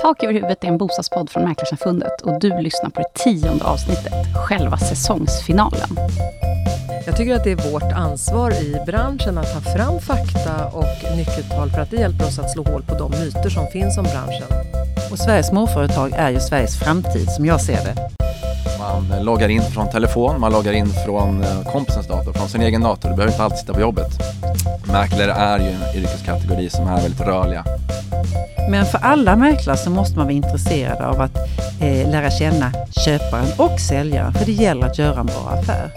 Tak över huvudet är en bostadspodd från Mäklarsamfundet och du lyssnar på det tionde avsnittet, själva säsongsfinalen. Jag tycker att det är vårt ansvar i branschen att ta fram fakta och nyckeltal för att det hjälper oss att slå hål på de myter som finns om branschen. Och Sveriges småföretag är ju Sveriges framtid som jag ser det. Man loggar in från telefon, man loggar in från eh, kompisens dator, från sin egen dator. Du behöver inte alltid sitta på jobbet. Mäklare är ju en yrkeskategori som är väldigt rörliga. Men för alla mäklare så måste man vara intresserad av att eh, lära känna köparen och säljaren, för det gäller att göra en bra affär.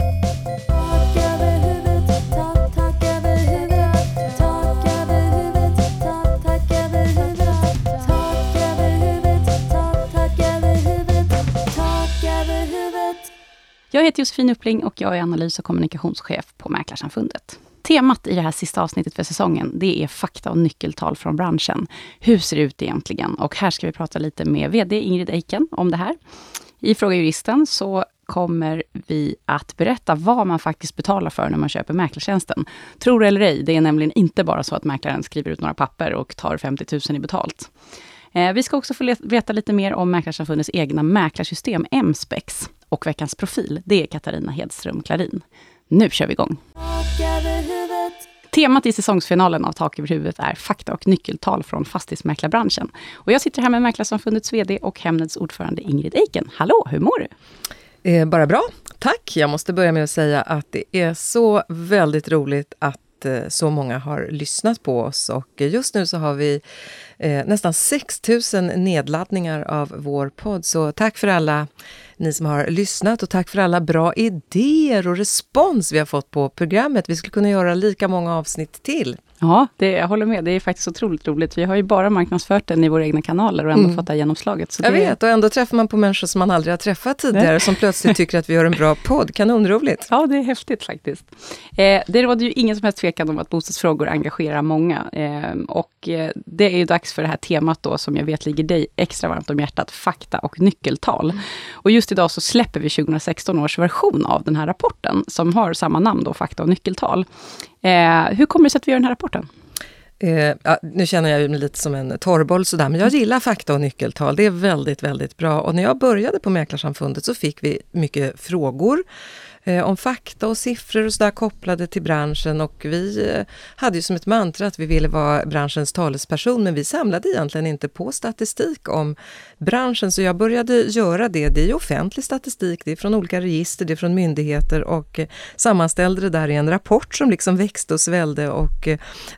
Jag heter Josefin Uppling och jag är analys och kommunikationschef på Mäklarsamfundet. Temat i det här sista avsnittet för säsongen, det är fakta och nyckeltal från branschen. Hur ser det ut egentligen? Och här ska vi prata lite med VD Ingrid Eiken om det här. I Fråga Juristen så kommer vi att berätta vad man faktiskt betalar för när man köper mäklartjänsten. Tror det eller ej, det är nämligen inte bara så att mäklaren skriver ut några papper och tar 50 000 i betalt. Eh, vi ska också få veta lite mer om Mäklarsamfundets egna mäklarsystem, MSPEX. Och veckans profil, det är Katarina Hedström Klarin. Nu kör vi igång! Temat i säsongsfinalen av Tak över huvudet är fakta och nyckeltal från fastighetsmäklarbranschen. Och jag sitter här med Mäklarsamfundets VD och Hemnets ordförande Ingrid Eiken. Hallå, hur mår du? Eh, bara bra, tack! Jag måste börja med att säga att det är så väldigt roligt att så många har lyssnat på oss och just nu så har vi eh, nästan 6 000 nedladdningar av vår podd. Så tack för alla ni som har lyssnat och tack för alla bra idéer och respons vi har fått på programmet. Vi skulle kunna göra lika många avsnitt till. Ja, det, jag håller med. Det är faktiskt otroligt roligt. Vi har ju bara marknadsfört den i våra egna kanaler och ändå mm. fått det här genomslaget. Så jag det... vet, och ändå träffar man på människor som man aldrig har träffat tidigare, Nej. som plötsligt tycker att vi gör en bra podd. Kanonroligt! Ja, det är häftigt faktiskt. Eh, det råder ju ingen som helst tvekan om att bostadsfrågor engagerar många. Eh, och eh, det är ju dags för det här temat då, som jag vet ligger dig extra varmt om hjärtat, fakta och nyckeltal. Mm. Och just idag så släpper vi 2016 års version av den här rapporten, som har samma namn då, fakta och nyckeltal. Eh, hur kommer det sig att vi gör den här rapporten? Eh, ja, nu känner jag mig lite som en torrboll sådär, men jag gillar fakta och nyckeltal. Det är väldigt, väldigt bra. Och när jag började på Mäklarsamfundet så fick vi mycket frågor Eh, om fakta och siffror och sådär kopplade till branschen och vi eh, hade ju som ett mantra att vi ville vara branschens talesperson men vi samlade egentligen inte på statistik om branschen så jag började göra det. Det är offentlig statistik, det är från olika register, det är från myndigheter och eh, sammanställde det där i en rapport som liksom växte och svällde och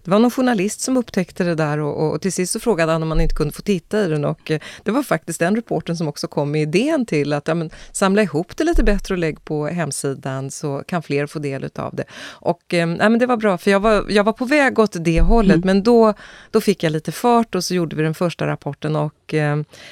det var någon journalist som upptäckte det där och, och till sist så frågade han om man inte kunde få titta i den och det var faktiskt den reporten som också kom med idén till att ja, men, samla ihop det lite bättre och lägg på hemsidan så kan fler få del av det. Och ja, men det var bra för jag var, jag var på väg åt det hållet mm. men då, då fick jag lite fart och så gjorde vi den första rapporten och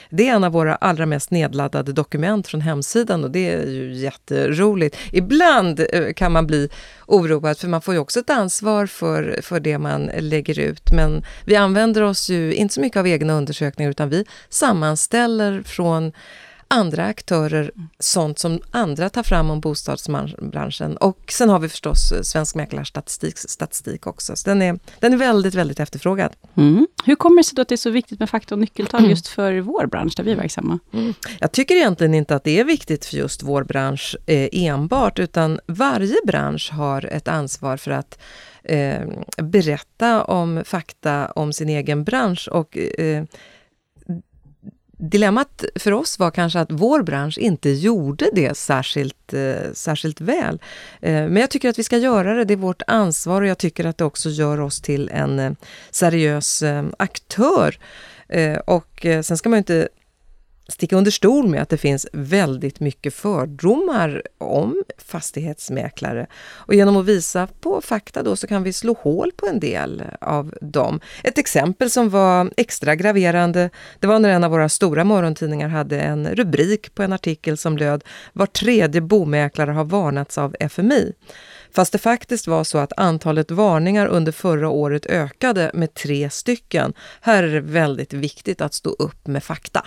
det är en av våra allra mest nedladdade dokument från hemsidan och det är ju jätteroligt. Ibland eh, kan man bli oroad för man får ju också ett ansvar för, för det man lägger ut. Men vi använder oss ju inte så mycket av egna undersökningar utan vi sammanställer från andra aktörer, sånt som andra tar fram om bostadsbranschen. Och sen har vi förstås eh, Svensk Mäklarstatistik statistik också. Så den är, den är väldigt, väldigt efterfrågad. Mm. Hur kommer det sig då att det är så viktigt med fakta och nyckeltal mm. just för vår bransch där vi är verksamma? Mm. Jag tycker egentligen inte att det är viktigt för just vår bransch eh, enbart, utan varje bransch har ett ansvar för att eh, berätta om fakta om sin egen bransch och eh, Dilemmat för oss var kanske att vår bransch inte gjorde det särskilt, eh, särskilt väl. Eh, men jag tycker att vi ska göra det, det är vårt ansvar och jag tycker att det också gör oss till en eh, seriös eh, aktör. Eh, och eh, sen ska man inte sticka under stol med att det finns väldigt mycket fördomar om fastighetsmäklare. Och genom att visa på fakta då så kan vi slå hål på en del av dem. Ett exempel som var extra graverande, det var när en av våra stora morgontidningar hade en rubrik på en artikel som löd Var tredje bomäklare har varnats av FMI. Fast det faktiskt var så att antalet varningar under förra året ökade med tre stycken. Här är det väldigt viktigt att stå upp med fakta.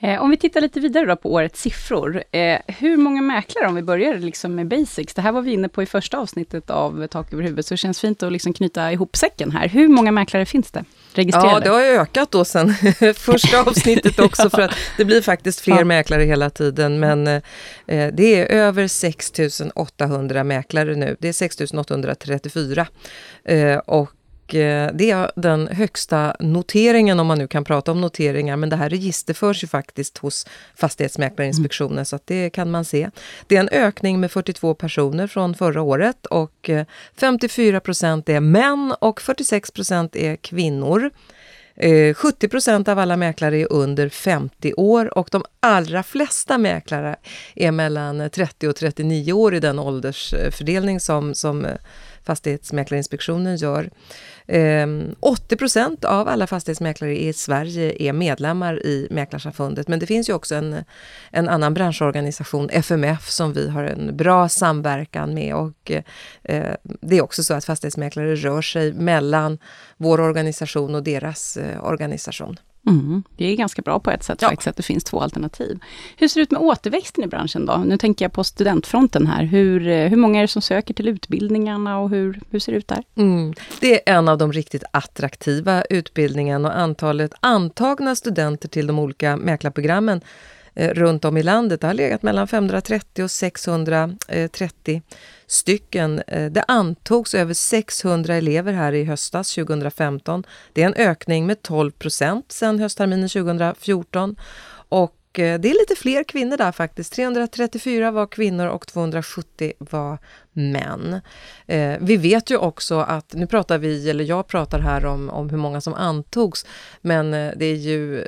Eh, om vi tittar lite vidare då på årets siffror. Eh, hur många mäklare, om vi börjar liksom med basics, det här var vi inne på i första avsnittet av Tak över huvudet, så det känns fint att liksom knyta ihop säcken här. Hur många mäklare finns det? Registrerade? Ja, det har ökat då sen första avsnittet också, ja. för att det blir faktiskt fler ja. mäklare hela tiden, men eh, det är över 6 800 mäklare nu. Det är 6 834. Eh, och Eh, det är den högsta noteringen, om man nu kan prata om noteringar, men det här registerförs ju faktiskt hos Fastighetsmäklarinspektionen, mm. så att det kan man se. Det är en ökning med 42 personer från förra året och eh, 54 procent är män och 46 procent är kvinnor. Eh, 70 procent av alla mäklare är under 50 år och de allra flesta mäklare är mellan 30 och 39 år i den åldersfördelning som, som eh, Fastighetsmäklarinspektionen gör. Ehm, 80 procent av alla fastighetsmäklare i Sverige är medlemmar i Mäklarsamfundet, men det finns ju också en, en annan branschorganisation, FMF, som vi har en bra samverkan med och eh, det är också så att fastighetsmäklare rör sig mellan vår organisation och deras eh, organisation. Mm, det är ganska bra på ett sätt ja. faktiskt, att det finns två alternativ. Hur ser det ut med återväxten i branschen då? Nu tänker jag på studentfronten här. Hur, eh, hur många är det som söker till utbildningarna och hur, hur ser det ut där? Mm, det är en av de riktigt attraktiva utbildningarna och antalet antagna studenter till de olika mäklarprogrammen Eh, runt om i landet Det har legat mellan 530 och 630 stycken. Eh, det antogs över 600 elever här i höstas 2015. Det är en ökning med 12 procent sedan höstterminen 2014. Eh, det är lite fler kvinnor där faktiskt. 334 var kvinnor och 270 var män. Eh, vi vet ju också att, nu pratar vi, eller jag pratar här om, om hur många som antogs, men eh, det är ju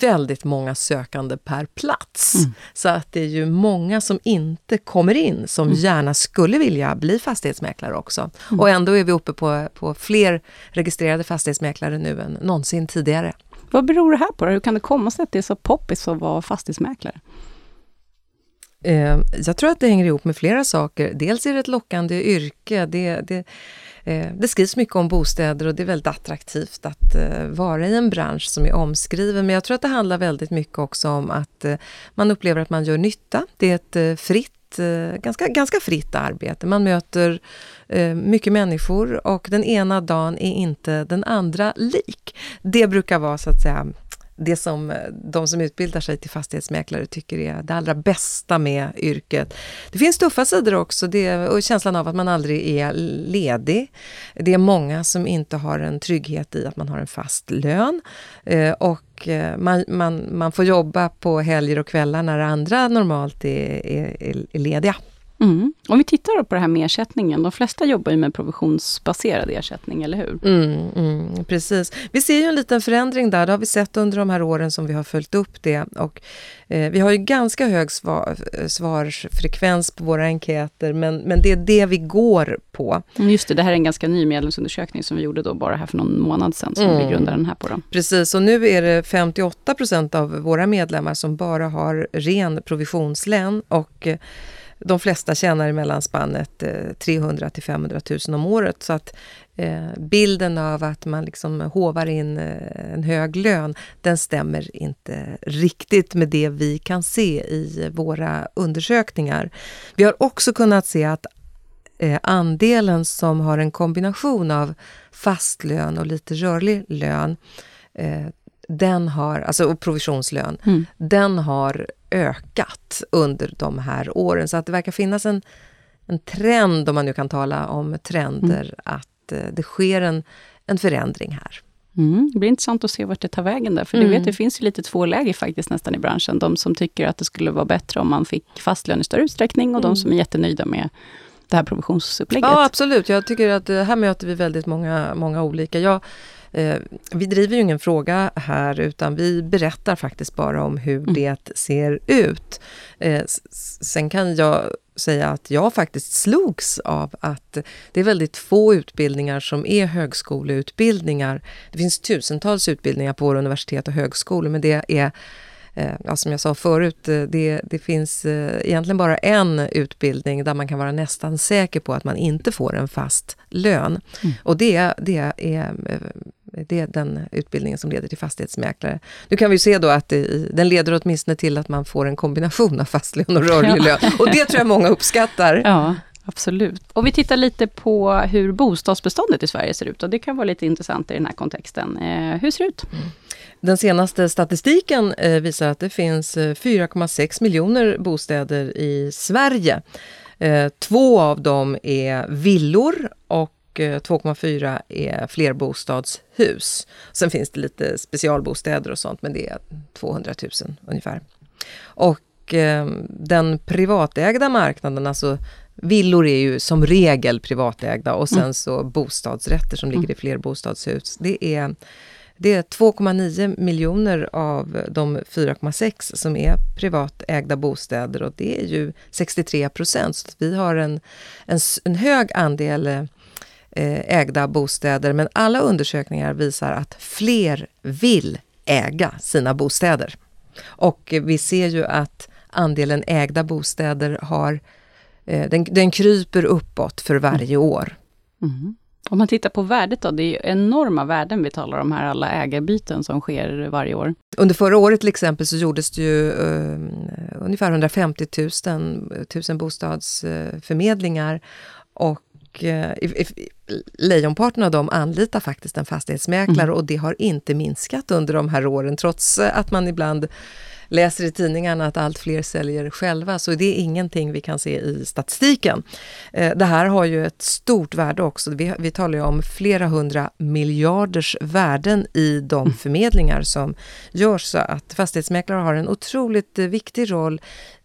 väldigt många sökande per plats. Mm. Så att det är ju många som inte kommer in, som mm. gärna skulle vilja bli fastighetsmäklare också. Mm. Och ändå är vi uppe på, på fler registrerade fastighetsmäklare nu än någonsin tidigare. Vad beror det här på? Hur kan det komma sig att det är så poppis att vara fastighetsmäklare? Eh, jag tror att det hänger ihop med flera saker. Dels är det ett lockande yrke. Det, det, eh, det skrivs mycket om bostäder och det är väldigt attraktivt att eh, vara i en bransch som är omskriven. Men jag tror att det handlar väldigt mycket också om att eh, man upplever att man gör nytta. Det är ett eh, fritt Eh, ganska, ganska fritt arbete. Man möter eh, mycket människor och den ena dagen är inte den andra lik. Det brukar vara så att säga det som eh, de som utbildar sig till fastighetsmäklare tycker är det allra bästa med yrket. Det finns tuffa sidor också, det, och känslan av att man aldrig är ledig. Det är många som inte har en trygghet i att man har en fast lön. Eh, och eh, man, man, man får jobba på helger och kvällar när andra normalt är, är, är lediga. Mm. Om vi tittar på det här med ersättningen, de flesta jobbar ju med provisionsbaserad ersättning, eller hur? Mm, mm, precis. Vi ser ju en liten förändring där, det har vi sett under de här åren som vi har följt upp det. Och, eh, vi har ju ganska hög svar, svarsfrekvens på våra enkäter, men, men det är det vi går på. Mm, just det, det här är en ganska ny medlemsundersökning som vi gjorde då bara här för någon månad sedan, som vi mm. grundade den här på. Då. Precis, och nu är det 58 procent av våra medlemmar som bara har ren provisionslön och de flesta tjänar mellan spannet 300 eh, till 500 000 om året. Så att eh, bilden av att man liksom hovar in eh, en hög lön, den stämmer inte riktigt med det vi kan se i våra undersökningar. Vi har också kunnat se att andelen som har en kombination av fast lön och lite rörlig lön den har, alltså och provisionslön, mm. den har ökat under de här åren. Så att det verkar finnas en, en trend, om man nu kan tala om trender, mm. att eh, det sker en, en förändring här. Mm, det blir intressant att se vart det tar vägen där, för mm. du vet, det finns ju lite två läger faktiskt nästan i branschen. De som tycker att det skulle vara bättre om man fick fast lön i större utsträckning och mm. de som är jättenöjda med det här provisionsupplägget. Ja, absolut. Jag tycker att här möter vi väldigt många, många olika. Jag Eh, vi driver ju ingen fråga här utan vi berättar faktiskt bara om hur mm. det ser ut. Eh, sen kan jag säga att jag faktiskt slogs av att det är väldigt få utbildningar som är högskoleutbildningar. Det finns tusentals utbildningar på våra universitet och högskolor men det är eh, ja, som jag sa förut, eh, det, det finns eh, egentligen bara en utbildning där man kan vara nästan säker på att man inte får en fast lön. Mm. Och det, det är det är den utbildningen som leder till fastighetsmäklare. Nu kan vi se då att det, den leder åtminstone till att man får en kombination av fastlön och rörlig lön. Och det tror jag många uppskattar. Ja. Absolut. Och vi tittar lite på hur bostadsbeståndet i Sverige ser ut och det kan vara lite intressant i den här kontexten. Eh, hur ser det ut? Mm. Den senaste statistiken eh, visar att det finns 4,6 eh, miljoner bostäder i Sverige. Två av dem är villor och 2,4 är flerbostadshus. Sen finns det lite specialbostäder och sånt, men det är 200 000 ungefär. Och den privatägda marknaden, alltså Villor är ju som regel privatägda och sen mm. så bostadsrätter som ligger i mm. flerbostadshus. Det är, det är 2,9 miljoner av de 4,6 som är privatägda bostäder och det är ju 63 procent. Så vi har en, en, en hög andel eh, ägda bostäder men alla undersökningar visar att fler vill äga sina bostäder. Och vi ser ju att andelen ägda bostäder har Eh, den, den kryper uppåt för varje mm. år. Mm. Om man tittar på värdet då, det är enorma värden vi talar om här, alla ägarbyten som sker varje år. Under förra året till exempel så gjordes det ju uh, ungefär 150 000, 000 bostadsförmedlingar och uh, lejonparten av dem anlitar faktiskt en fastighetsmäklare mm. och det har inte minskat under de här åren trots att man ibland läser i tidningarna att allt fler säljer själva, så det är ingenting vi kan se i statistiken. Eh, det här har ju ett stort värde också. Vi, vi talar ju om flera hundra miljarders värden i de mm. förmedlingar som görs, så att fastighetsmäklare har en otroligt eh, viktig roll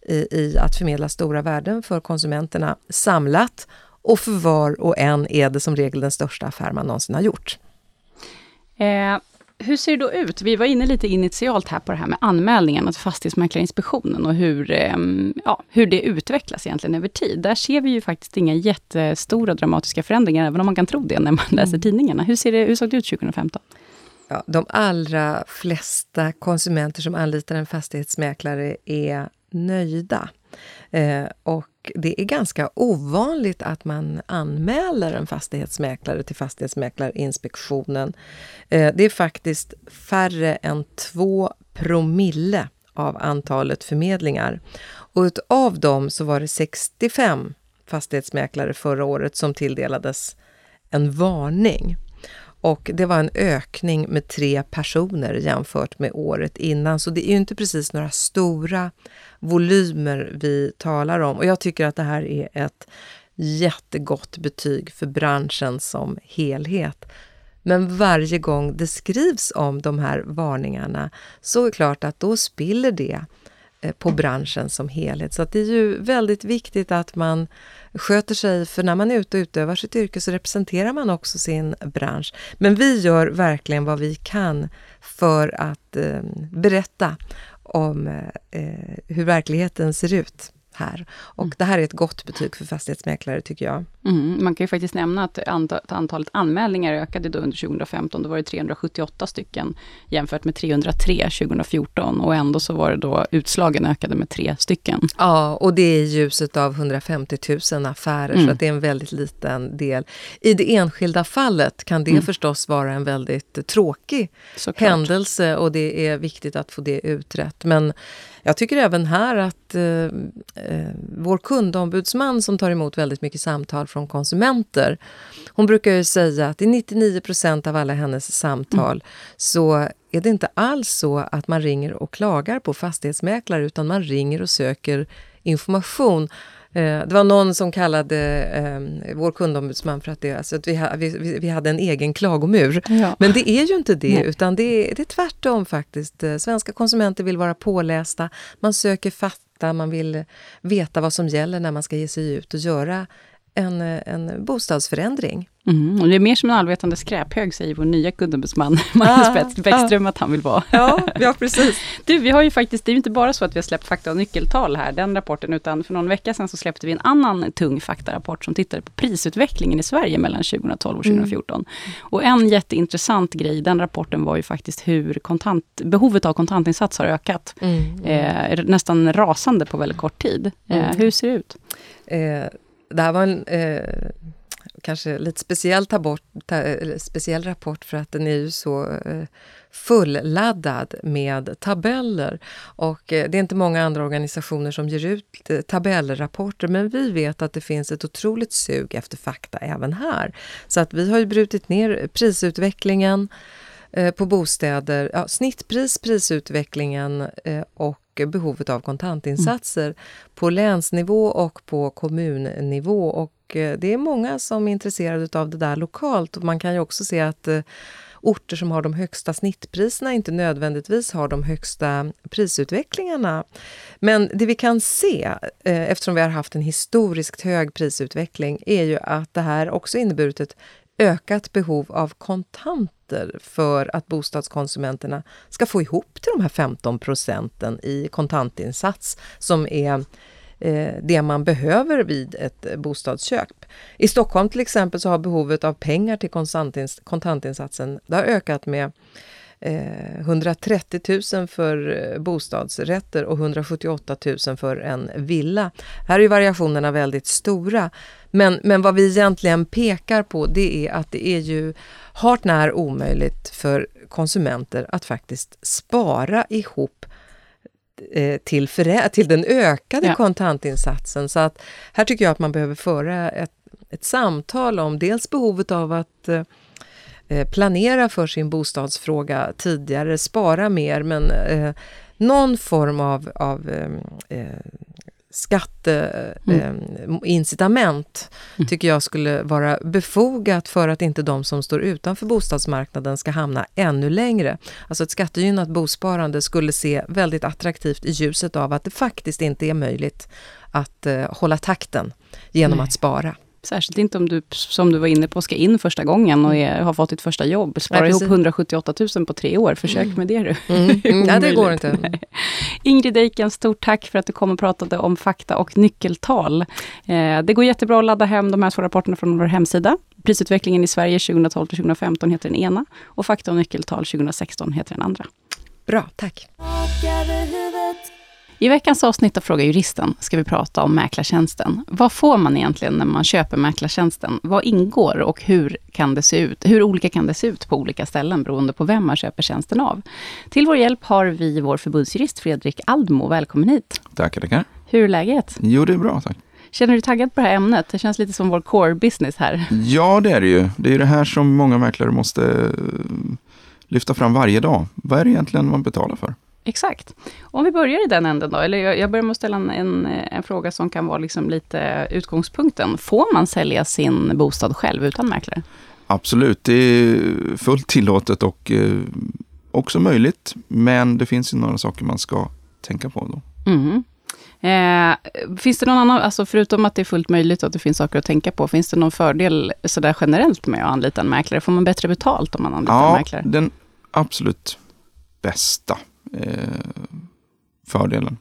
i, i att förmedla stora värden för konsumenterna samlat och för var och en är det som regel den största affär man någonsin har gjort. Eh, hur ser det då ut? Vi var inne lite initialt här på det här med anmälningarna till Fastighetsmäklarinspektionen och hur, ehm, ja, hur det utvecklas egentligen över tid. Där ser vi ju faktiskt inga jättestora dramatiska förändringar, även om man kan tro det när man läser mm. tidningarna. Hur, ser det, hur såg det ut 2015? Ja, de allra flesta konsumenter som anlitar en fastighetsmäklare är nöjda. Eh, och det är ganska ovanligt att man anmäler en fastighetsmäklare till Fastighetsmäklarinspektionen. Eh, det är faktiskt färre än 2 promille av antalet förmedlingar. Och av dem så var det 65 fastighetsmäklare förra året som tilldelades en varning. Och det var en ökning med tre personer jämfört med året innan. Så det är ju inte precis några stora volymer vi talar om. Och jag tycker att det här är ett jättegott betyg för branschen som helhet. Men varje gång det skrivs om de här varningarna så är det klart att då spiller det Eh, på branschen som helhet. Så det är ju väldigt viktigt att man sköter sig, för när man är ute och utövar sitt yrke så representerar man också sin bransch. Men vi gör verkligen vad vi kan för att eh, berätta om eh, eh hur verkligheten ser ut här. Och mm. det här är ett gott betyg för fastighetsmäklare tycker jag. Mm, man kan ju faktiskt nämna att antalet anmälningar ökade då under 2015. Då var det 378 stycken jämfört med 303 2014 och ändå så var det då utslagen ökade med tre stycken. Ja, och det är i ljuset av 150 000 affärer mm. så att det är en väldigt liten del. I det enskilda fallet kan det mm. förstås vara en väldigt tråkig Såklart. händelse och det är viktigt att få det utrett. Men jag tycker även här att eh, eh, vår kundombudsman som tar emot väldigt mycket samtal från konsumenter, hon brukar ju säga att i 99% av alla hennes samtal mm. så är det inte alls så att man ringer och klagar på fastighetsmäklare utan man ringer och söker information. Eh, det var någon som kallade eh, vår kundombudsman för att, det, alltså att vi, ha, vi, vi, hade en egen klagomur. Ja. Men det är ju inte det, Nej. utan det är, det är tvärtom faktiskt. Eh, svenska konsumenter vill vara pålästa, man söker fatta, man vill veta vad som gäller när man ska ge sig ut och göra en, en bostadsförändring. Mm, och det är mer som en allvetande skräphög, säger vår nya kundombudsman Magnus ah, Bäckström ah. att han vill vara. Ja, ja, precis. du, vi har ju faktiskt, det är ju inte bara så att vi har släppt fakta och nyckeltal här, den rapporten, utan för någon vecka sedan så släppte vi en annan tung faktarapport som tittade på prisutvecklingen i Sverige mellan 2012 och 2014. Mm. Och en jätteintressant grej i den rapporten var ju faktiskt hur kontant, behovet av kontantinsats har ökat. Mm, mm. Eh, nästan rasande på väldigt kort tid. Eh, mm. hur ser det ut? Eh, det här var en eh kanske lite speciell, tabort, ta, speciell rapport för att den är ju så eh, fulladdad med tabeller. Och eh, det är inte många andra organisationer som ger ut eh, tabellrapporter men vi vet att det finns ett otroligt sug efter fakta även här. Så att vi har ju brutit ner prisutvecklingen eh, på bostäder, ja, snittpris, prisutvecklingen eh, och behovet av kontantinsatser mm. på länsnivå och på kommunnivå. Och det är många som är intresserade av det där lokalt. Och man kan ju också se att orter som har de högsta snittpriserna inte nödvändigtvis har de högsta prisutvecklingarna. Men det vi kan se, eh, eftersom vi har haft en historiskt hög prisutveckling, är ju att det här också inneburit ett ökat behov av kontanter för att bostadskonsumenterna ska få ihop till de här 15 procenten i kontantinsats som är eh, det man behöver vid ett bostadsköp. I Stockholm till exempel så har behovet av pengar till kontantinsatsen det har ökat med eh, 130 000 för eh, bostadsrätter och 178 000 för en villa. Här är variationerna väldigt stora. Men, men vad vi egentligen pekar på det är att det är ju hart när omöjligt för konsumenter att faktiskt spara ihop Eh, till, förä- till den ökade ja. kontantinsatsen. Så att här tycker jag att man behöver föra ett, ett samtal om dels behovet av att eh, eh planera för sin bostadsfråga tidigare, spara mer, men eh, någon form av, av eh, eh skatteincitament mm. eh, tycker jag skulle vara befogat för att inte de som står utanför bostadsmarknaden ska hamna ännu längre. Alltså ett skattegynnat bosparande skulle se väldigt attraktivt i ljuset av att det faktiskt inte är möjligt att eh, hålla takten genom Nej. att spara. Särskilt inte om du, som du var inne på, ska in första gången och är, har fått ditt första jobb. Spara Nej, ihop 178 000 på tre år. Försök mm. med det du. Mm. Mm. Nej, det går inte. Ingrid Eiken, stort tack för att du kom och pratade om fakta och nyckeltal. Eh, det går jättebra att ladda hem de här två rapporterna från vår hemsida. Prisutvecklingen i Sverige 2012 till 2015 heter den ena och fakta och nyckeltal 2016 heter den andra. Bra, tack. I veckans avsnitt av Fråga Juristen ska vi prata om mäklartjänsten. Vad får man egentligen när man köper mäklartjänsten? Vad ingår och hur kan det se ut? Hur olika kan det se ut på olika ställen beroende på vem man köper tjänsten av? Till vår hjälp har vi vår förbundsjurist Fredrik Aldmo. Välkommen hit! Tackar, tackar! Hur är läget? Jo, det är bra, tack. Känner du dig taggad på det här ämnet? Det känns lite som vår core business här. Ja, det är det ju. Det är det här som många mäklare måste eh, lyfta fram varje dag. Vad är det egentligen man betalar för? Exakt. Om vi börjar i den änden då, eller jag, börjar med att ställa en, en, fråga som kan vara liksom lite utgångspunkten. Får man sälja sin bostad själv utan mäklare? Absolut, det är fullt tillåtet och eh, också möjligt. Men det finns ju några saker man ska tänka på då. Mm. Eh, finns det någon annan, alltså förutom att det är fullt möjligt och att det finns saker att tänka på, finns det någon fördel sådär generellt med att anlita en mäklare? Får man bättre betalt om man anlitar ja, en mäklare? den absolut bästa fördelen.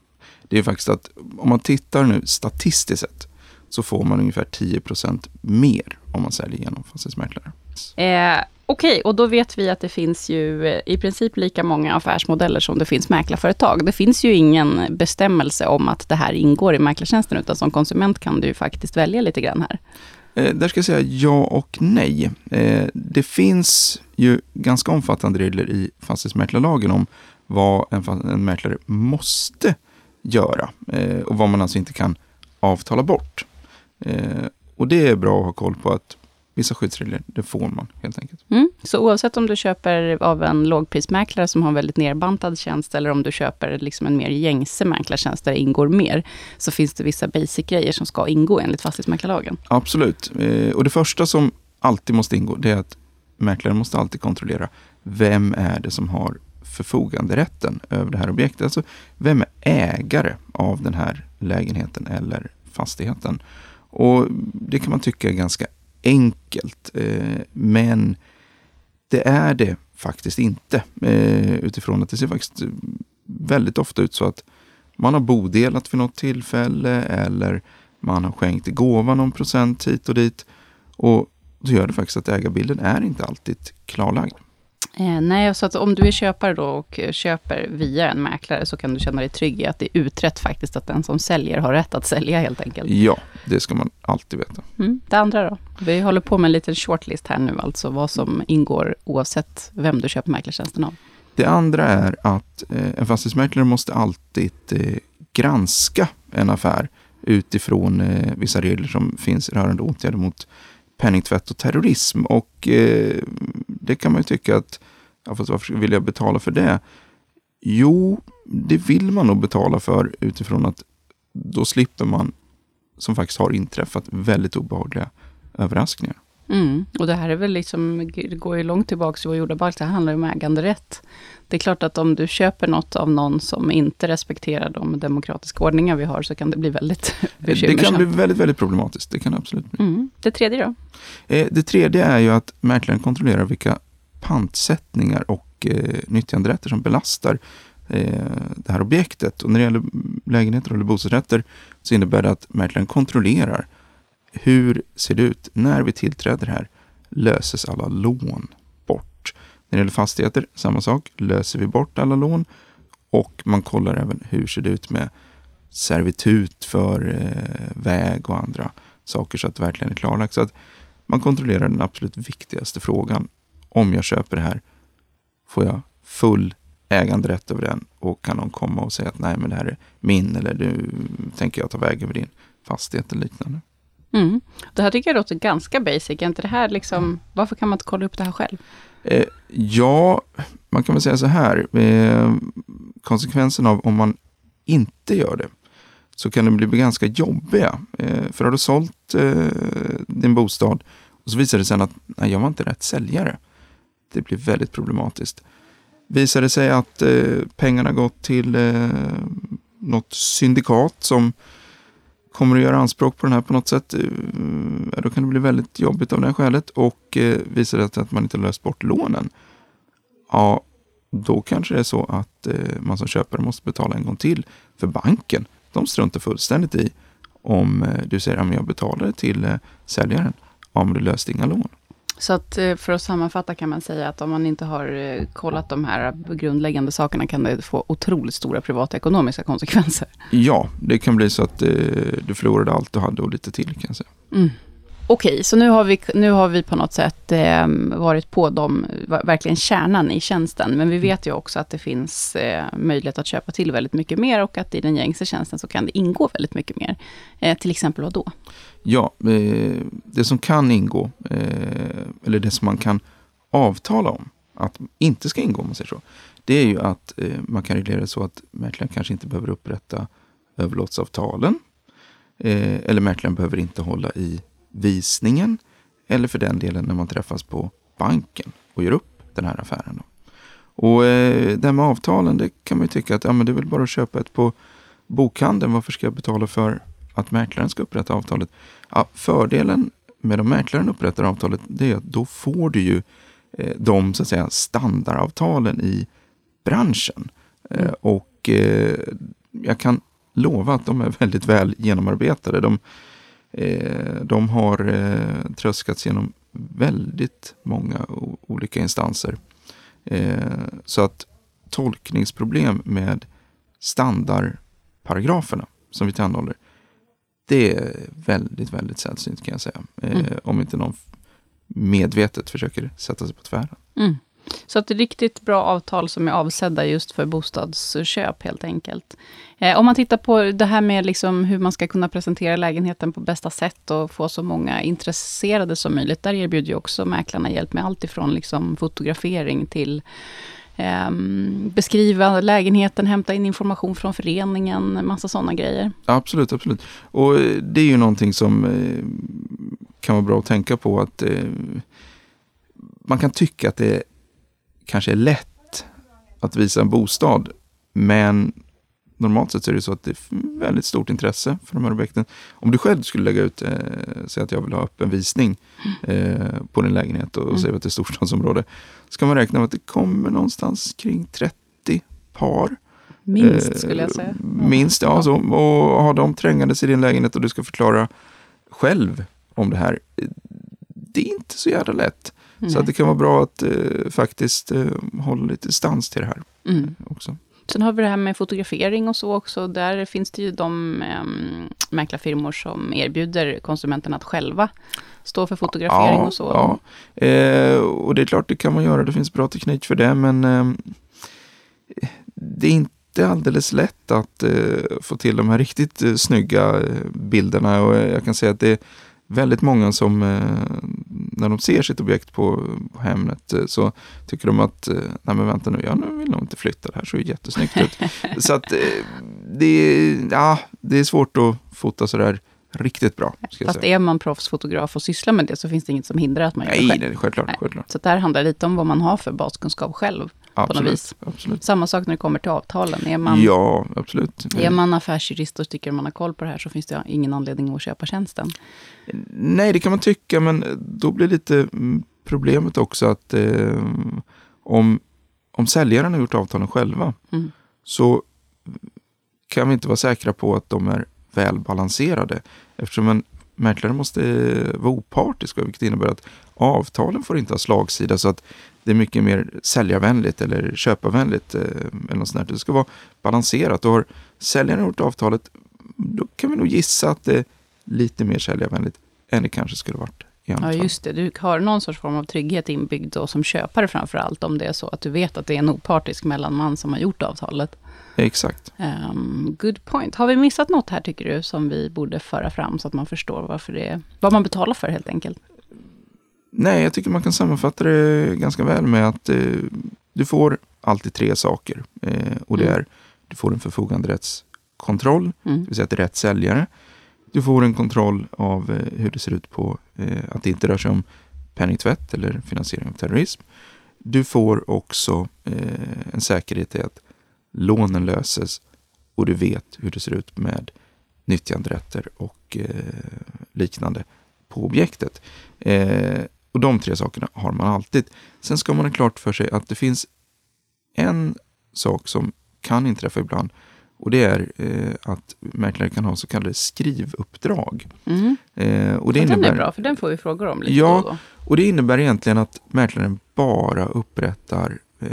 Det är faktiskt att om man tittar nu statistiskt sett så får man ungefär 10% mer om man säljer genom fastighetsmäklare. Eh, Okej, okay, och då vet vi att det finns ju eh, i princip lika många affärsmodeller som det finns mäklarföretag. Det finns ju ingen bestämmelse om att det här ingår i mäklartjänsten, utan som konsument kan du faktiskt välja lite grann här. Eh, där ska jag säga ja och nej. Eh, det finns ju ganska omfattande regler i fastighetsmäklarlagen om vad en, en mäklare måste göra eh, och vad man alltså inte kan avtala bort. Eh, och det är bra att ha koll på att vissa skyddsregler, det får man helt enkelt. Mm. Så oavsett om du köper av en lågprismäklare som har en väldigt nerbantad tjänst, eller om du köper liksom en mer gängse mäklartjänst där det ingår mer, så finns det vissa basic-grejer som ska ingå enligt fastighetsmäklarlagen? Absolut. Eh, och det första som alltid måste ingå, det är att mäklaren måste alltid kontrollera vem är det som har förfoganderätten över det här objektet. Alltså, vem är ägare av den här lägenheten eller fastigheten? Och Det kan man tycka är ganska enkelt, eh, men det är det faktiskt inte. Eh, utifrån att det ser faktiskt eh, väldigt ofta ut så att man har bodelat för något tillfälle eller man har skänkt i gåva någon procent hit och dit. Och då gör det faktiskt att ägarbilden är inte alltid klarlagd. Eh, nej, så att om du är köpare då och eh, köper via en mäklare så kan du känna dig trygg i att det är utrett faktiskt att den som säljer har rätt att sälja helt enkelt. Ja, det ska man alltid veta. Mm. Det andra då? Vi håller på med en liten shortlist här nu, alltså vad som ingår oavsett vem du köper mäklartjänsten av. Det andra är att eh, en fastighetsmäklare måste alltid eh, granska en affär utifrån eh, vissa regler som finns rörande åtgärder mot penningtvätt och terrorism. Och eh, det kan man ju tycka att, ja, fast varför vill jag betala för det? Jo, det vill man nog betala för utifrån att då slipper man, som faktiskt har inträffat, väldigt obehagliga överraskningar. Mm. Och det här är väl liksom, det går ju långt tillbaka till vår jordabalk, det handlar ju om äganderätt. Det är klart att om du köper något av någon som inte respekterar de demokratiska ordningar vi har, så kan det bli väldigt bekymmersamt. Det kan bli väldigt, väldigt problematiskt. Det kan det absolut bli. Mm. Det tredje då? Eh, det tredje är ju att mäklaren kontrollerar vilka pantsättningar och eh, nyttjanderätter som belastar eh, det här objektet. Och när det gäller lägenheter eller bostadsrätter så innebär det att mäklaren kontrollerar hur ser det ut när vi tillträder här? Löses alla lån bort? När det gäller fastigheter, samma sak. Löser vi bort alla lån? Och man kollar även hur ser det ut med servitut för eh, väg och andra saker så att det verkligen är klarlagt. Så att man kontrollerar den absolut viktigaste frågan. Om jag köper det här, får jag full äganderätt över den och kan någon komma och säga att nej men det här är min eller nu tänker jag ta väg över din fastighet eller liknande. Mm. Det här tycker jag låter ganska basic. Är inte det här liksom, varför kan man inte kolla upp det här själv? Eh, ja, man kan väl säga så här. Eh, konsekvensen av om man inte gör det så kan det bli ganska jobbiga. Eh, för har du sålt eh, din bostad och så visar det sig att nej, jag var inte rätt säljare. Det blir väldigt problematiskt. Visar det sig att eh, pengarna gått till eh, något syndikat som kommer att göra anspråk på den här på något sätt, eh, då kan det bli väldigt jobbigt av det här skälet. Och eh, visar det sig att man inte löst bort lånen, ja, då kanske det är så att eh, man som köpare måste betala en gång till. För banken, de struntar fullständigt i om du säger att jag betalade till säljaren, ja men du löste inga lån. Så att eh, för att sammanfatta kan man säga att om man inte har eh, kollat de här grundläggande sakerna kan det få otroligt stora privatekonomiska konsekvenser. Ja, det kan bli så att eh, du förlorade allt du hade och lite till kan jag säga. Mm. Okej, så nu har, vi, nu har vi på något sätt eh, varit på dem, verkligen kärnan i tjänsten. Men vi vet ju också att det finns eh, möjlighet att köpa till väldigt mycket mer och att i den gängse tjänsten så kan det ingå väldigt mycket mer. Eh, till exempel vad då? Ja, eh, det som kan ingå, eh, eller det som man kan avtala om att inte ska ingå, om man säger så. Det är ju att eh, man kan reglera det så att mäklaren kanske inte behöver upprätta överlåtsavtalen. eller mäklaren behöver inte hålla i visningen eller för den delen när man träffas på banken och gör upp den här affären. Och det här med avtalen, det kan man ju tycka att ja, men det är väl bara att köpa ett på bokhandeln. Varför ska jag betala för att mäklaren ska upprätta avtalet? Ja, fördelen med att mäklaren upprättar avtalet, det är att då får du ju eh, de så att säga, standardavtalen i branschen. Eh, mm. och eh, jag kan lova att de är väldigt väl genomarbetade. De, Eh, de har eh, tröskats genom väldigt många olika instanser. Eh, så att tolkningsproblem med standardparagraferna som vi tillhandahåller, det är väldigt, väldigt sällsynt kan jag säga. Mm. Om inte någon medvetet försöker sätta sig på tvären. Mm. Så ett riktigt bra avtal som är avsedda just för bostadsköp helt enkelt. Eh, om man tittar på det här med liksom hur man ska kunna presentera lägenheten på bästa sätt och få så många intresserade som möjligt. Där erbjuder ju också mäklarna hjälp med allt ifrån liksom fotografering till eh, beskriva lägenheten, hämta in information från föreningen, massa sådana grejer. Absolut, absolut. Och eh, det är ju någonting som eh, kan vara bra att tänka på att eh, man kan tycka att det kanske är lätt att visa en bostad. Men normalt sett så är det så att det är väldigt stort intresse för de här objekten. Om du själv skulle lägga ut, eh, säg att jag vill ha upp en visning eh, på din lägenhet och mm. säga att det är storstadsområde. Så kan man räkna med att det kommer någonstans kring 30 par. Minst eh, skulle jag säga. Minst, ja. Så, och ha dem trängandes i din lägenhet och du ska förklara själv om det här. Det är inte så jävla lätt. Så Nej. att det kan vara bra att eh, faktiskt eh, hålla lite distans till det här Mm. också. Sen har vi det här med fotografering och så också. Där finns det ju de um, mäklarfirmor som erbjuder konsumenterna att själva stå för fotografering och så. Ja. Eh, och det är klart det kan man göra, det finns bra teknik för det, men eh, det är inte alldeles lätt att eh, få till de här riktigt eh, snygga eh, bilderna. Och jag kan säga att det väldigt många som, eh, när de ser sitt objekt på, på Hemnet, eh, så tycker de att, eh, nej men vänta nu, jag vill nog inte flytta, det här ju jättesnyggt ut. så att det, är- ja, det är svårt att fota sådär riktigt bra. Ska Fast är man proffsfotograf och sysslar med det så finns det inget som hindrar att man gör det Nej, själv. är självklart. Nej. självklart. Så det här handlar lite om vad man har för baskunskap själv. Något Absolut, vis. absolut. Samma sak när det kommer till avtalen. Är man, Ja, absolut. är man affärsjurist och tycker man har koll på det här så finns det ingen anledning att köpa tjänsten. Nej, det kan man tycka, men då blir lite mm, problemet också att eh, om, om säljaren har gjort avtalen själva Mm. så kan vi inte vara säkra på att de är väl balanserade. Eftersom en mäklare måste eh, vara opartisk, vilket innebär att avtalen får inte ha slagsida så att det är mycket mer säljarvänligt eller köparvänligt. Eh, eller något sånt där. Det ska vara balanserat. Och har säljaren gjort avtalet, då kan vi nog gissa att det är lite mer säljarvänligt än det kanske skulle varit i annat Ja, fall. just det. Du har någon sorts form av trygghet inbyggd då som köpare framför allt. Om det är så att du vet att det är en opartisk mellanman som har gjort avtalet. Exakt. Um, good point. Har vi missat något här tycker du som vi borde föra fram så att man förstår varför det är, vad man betalar för helt enkelt? Nej, jag tycker man kan sammanfatta det ganska väl med att eh, du får alltid tre saker. Eh, och det Mm. är, du får en förfoganderättskontroll, Mm. det vill säga är rätt säljare. Du får en kontroll av eh, hur det ser ut på eh, att det inte rör sig om penningtvätt eller finansiering av terrorism. Du får också eh, en säkerhet i att lånen löses och du vet hur det ser ut med nyttjanderätter och eh, liknande på objektet. Eh, och de tre sakerna har man alltid. Sen ska man ha klart för sig att det finns en sak som kan inträffa ibland och det är eh, att mäklare kan ha så kallade skrivuppdrag. Mm. Eh, och, det den innebär, är bra, för den får vi frågor om lite Ja. då och och det innebär egentligen att mäklaren bara upprättar eh,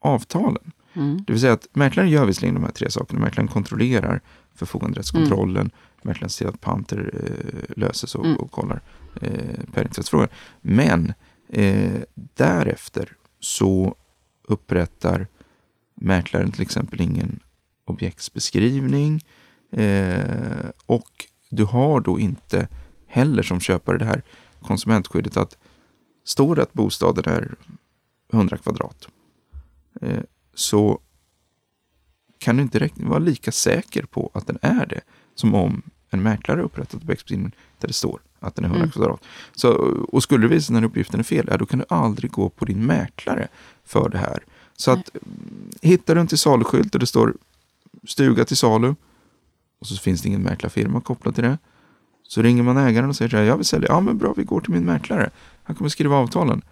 avtalen. Mm. Det vill säga att mäklaren gör visserligen de här tre sakerna. Mäklaren kontrollerar förfoganderättskontrollen. Mäklaren ser att panter eh, löses och, Mm. och kollar eh, penningtvättsfrågan. Men eh, därefter så upprättar mäklaren till exempel ingen objektsbeskrivning. Eh, och du har då inte heller som köpare det här konsumentskyddet att står det att bostaden är 100 kvadrat eh, så kan du inte vara lika säker på att den är det som om en mäklare upprättat objektsbeskrivning där det står att den är 100 Mm. kvadrat. Så, och skulle det visa sig när uppgiften är fel, ja, då kan du aldrig gå på din mäklare för det här. Så Nej. att mm, hittar du en till saluskylt där det står stuga till salu och så finns det ingen mäklarfirma kopplad till det. Så ringer man ägaren och säger så här, jag vill sälja, ja men bra vi går till min mäklare. Han kommer skriva avtalen.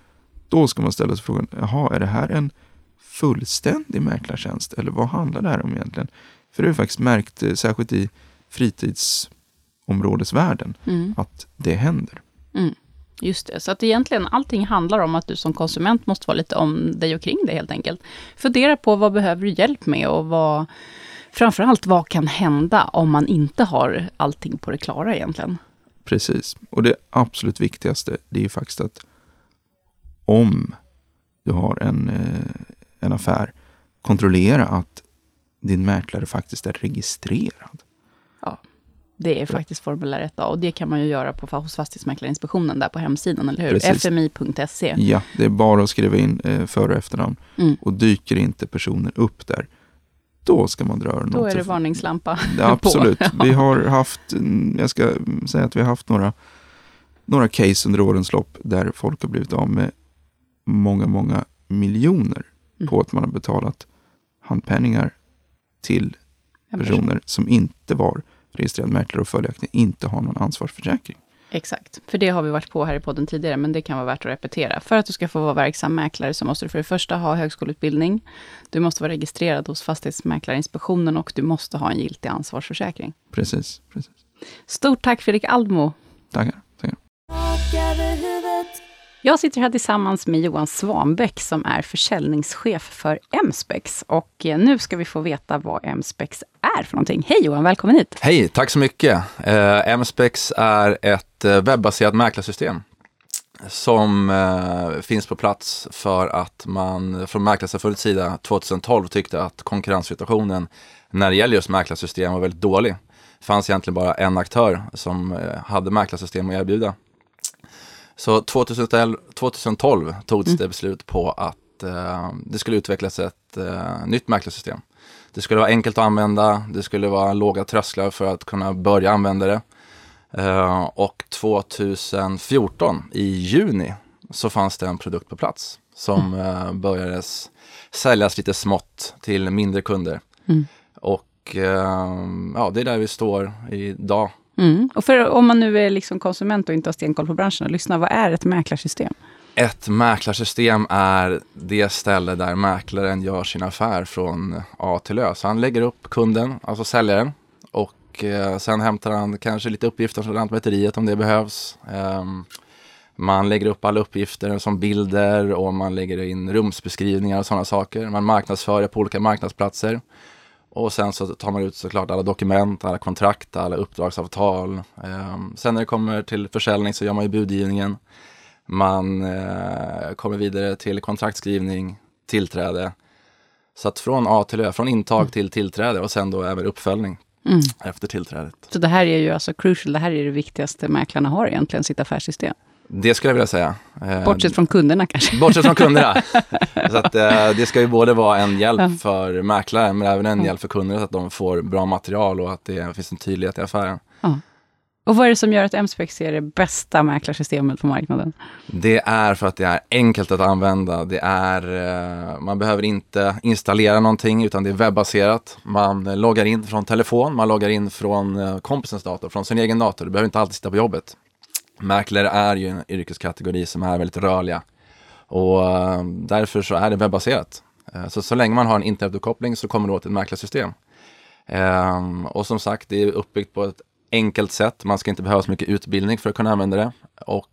Då ska man ställa sig frågan, jaha är det här en fullständig mäklartjänst eller vad handlar det här om egentligen? För det är faktiskt märkt, eh, särskilt i fritidsområdesvärlden, Mm. att det händer. Mm. Just det, så att egentligen allting handlar om att du som konsument måste vara lite om dig och kring dig helt enkelt. Fundera på vad behöver du hjälp med och vad, framförallt vad kan hända om man inte har allting på det klara egentligen. Precis. Och det absolut viktigaste, det är ju faktiskt att om du har en, eh, en affär, kontrollera att din mäklare faktiskt är registrerad. Det är faktiskt formulär 1A och det kan man ju göra på, hos Fastighetsmäklarinspektionen där på hemsidan, eller hur? Precis. fmi.se. Ja, det är bara att skriva in eh, före och efternamn. Mm. Och dyker inte personen upp där, då ska man dra öronen Då är det varningslampa Ja, absolut. på. Vi har haft, mm, jag ska säga att vi har haft några, några case under årens lopp där folk har blivit av med många, många miljoner Mm. på att man har betalat handpenningar till personer som inte var registrerad mäklare och följaktligen inte har någon ansvarsförsäkring. Exakt, för det har vi varit på här i podden tidigare, men det kan vara värt att repetera. För att du ska få vara verksam mäklare så måste du för det första ha högskoleutbildning. Du måste vara registrerad hos Fastighetsmäklarinspektionen och du måste ha en giltig ansvarsförsäkring. Precis, precis. Stort tack Fredrik Aldmo. Tackar. tackar. Jag sitter här tillsammans med Johan Svanbäck som är försäljningschef för Emspex. Och eh, nu ska vi få veta vad Emspex är för någonting. Hej Johan, välkommen hit! Hej, tack så mycket. Eh, Emspex är ett eh, webbaserat mäklarsystem som eh, finns på plats för att man från Mäklarsamfundets sida 2012 tyckte att konkurrenssituationen när det gäller just mäklarsystem var väldigt dålig. Det fanns egentligen bara en aktör som eh, hade mäklarsystem att erbjuda. Så 2012, 2012 togs mm. det beslut på att eh, det skulle utvecklas ett eh, nytt mäklarsystem. Det skulle vara enkelt att använda, det skulle vara låga trösklar för att kunna börja använda det. Uh, och 2014 i juni så fanns det en produkt på plats som mm. uh, började säljas lite smått till mindre kunder. Mm. Och uh, ja, det är där vi står idag. Mm. Och för om man nu är liksom konsument och inte har stenkoll på branschen, och lyssna, vad är ett mäklarsystem? Ett mäklarsystem är det ställe där mäklaren gör sin affär från A till Ö. Så han lägger upp kunden, alltså säljaren, och eh, sen hämtar han kanske lite uppgifter från Lantmäteriet om det behövs. Eh, man lägger upp alla uppgifter som bilder och man lägger in rumsbeskrivningar och sådana saker. Man marknadsför det på olika marknadsplatser. Och sen så tar man ut såklart alla dokument, alla kontrakt, alla uppdragsavtal. Eh, sen när det kommer till försäljning så gör man ju budgivningen. Man eh, kommer vidare till kontraktskrivning, tillträde. Så att från A till Ö, från intag till tillträde och sen då även uppföljning mm. efter tillträdet. Så det här är ju alltså crucial, det här är det viktigaste mäklarna har egentligen, sitt affärssystem? Det skulle jag vilja säga. Eh, Bortsett från kunderna kanske? Bortsett från kunderna. så att, eh, det ska ju både vara en hjälp för mäklare, men även en hjälp för kunderna, så att de får bra material och att det finns en tydlighet i affären. Ja. Och vad är det som gör att MSpex är det bästa mäklarsystemet på marknaden? Det är för att det är enkelt att använda. Det är, eh, man behöver inte installera någonting utan det är webbaserat. Man loggar in från telefon, man loggar in från kompisens dator, från sin egen dator. Du behöver inte alltid sitta på jobbet. Mäklare är ju en yrkeskategori som är väldigt rörliga och eh, därför så är det webbaserat. Eh, så, så länge man har en internetuppkoppling så kommer du åt ett mäklarsystem. Eh, och som sagt, det är uppbyggt på ett enkelt sätt. Man ska inte behöva så mycket utbildning för att kunna använda det. Och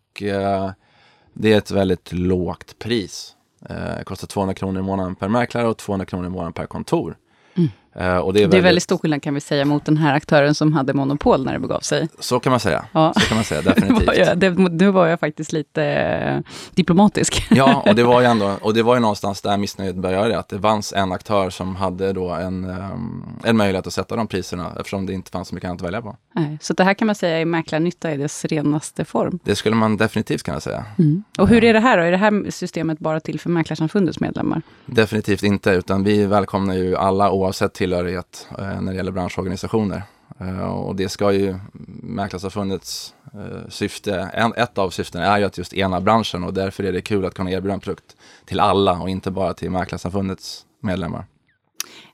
det är ett väldigt lågt pris. Det kostar 200 kronor i månaden per mäklare och 200 kronor i månaden per kontor. Mm. Uh, och det, är, det väldigt, är väldigt stor skillnad kan vi säga mot den här aktören som hade monopol när det begav sig. Så kan man säga. Ja. Så kan man säga, definitivt. jag, det, nu var jag faktiskt lite eh, diplomatisk. ja, och det var ju ändå, och det var ju någonstans där missnöjet började, att det fanns en aktör som hade då en, um, en möjlighet att sätta de priserna, eftersom det inte fanns så mycket annat att välja på. Nej, så det här kan man säga är mäklarnytta i dess renaste form. Det skulle man definitivt kunna säga. Mm. Och hur är det här då? Är det här systemet bara till för Mäklarsamfundets medlemmar? Definitivt inte, utan vi välkomnar ju alla oavsett tillhörighet Eh, när det gäller branschorganisationer. Eh, och det ska ju Mäklarsamfundets eh, syfte, en, ett av syftena är ju att just ena branschen och därför är det kul att kunna erbjuda en produkt till alla och inte bara till Mäklarsamfundets medlemmar.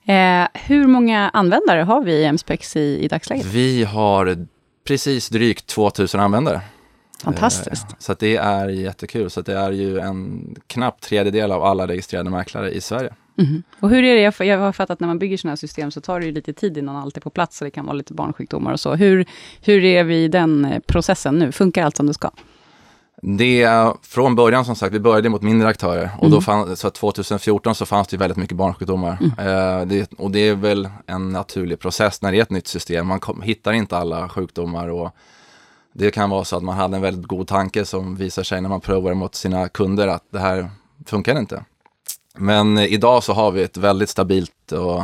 Eh, hur många användare har vi i MSPEX i, i dagsläget? Vi har precis drygt 2000 användare. Fantastiskt. så det är jättekul. Så det är ju en knapp tredjedel av alla registrerade mäklare i Sverige. Mm. Och hur är det, jag har fattat att när man bygger sådana här system så tar det ju lite tid innan allt är på plats och det kan vara lite barnsjukdomar och så. Hur, hur är vi i den eh, processen nu? Funkar allt som det ska? Det från början som sagt, vi började mot mindre aktörer och mm. då fann, så 2014 så fanns det väldigt mycket barnsjukdomar. Mm. Eh, det, och det är väl en naturlig process när det är ett nytt system. Man kom, hittar inte alla sjukdomar och det kan vara så att man hade en väldigt god tanke som visar sig när man provar mot sina kunder att det här funkar inte. Men idag så har vi ett väldigt stabilt och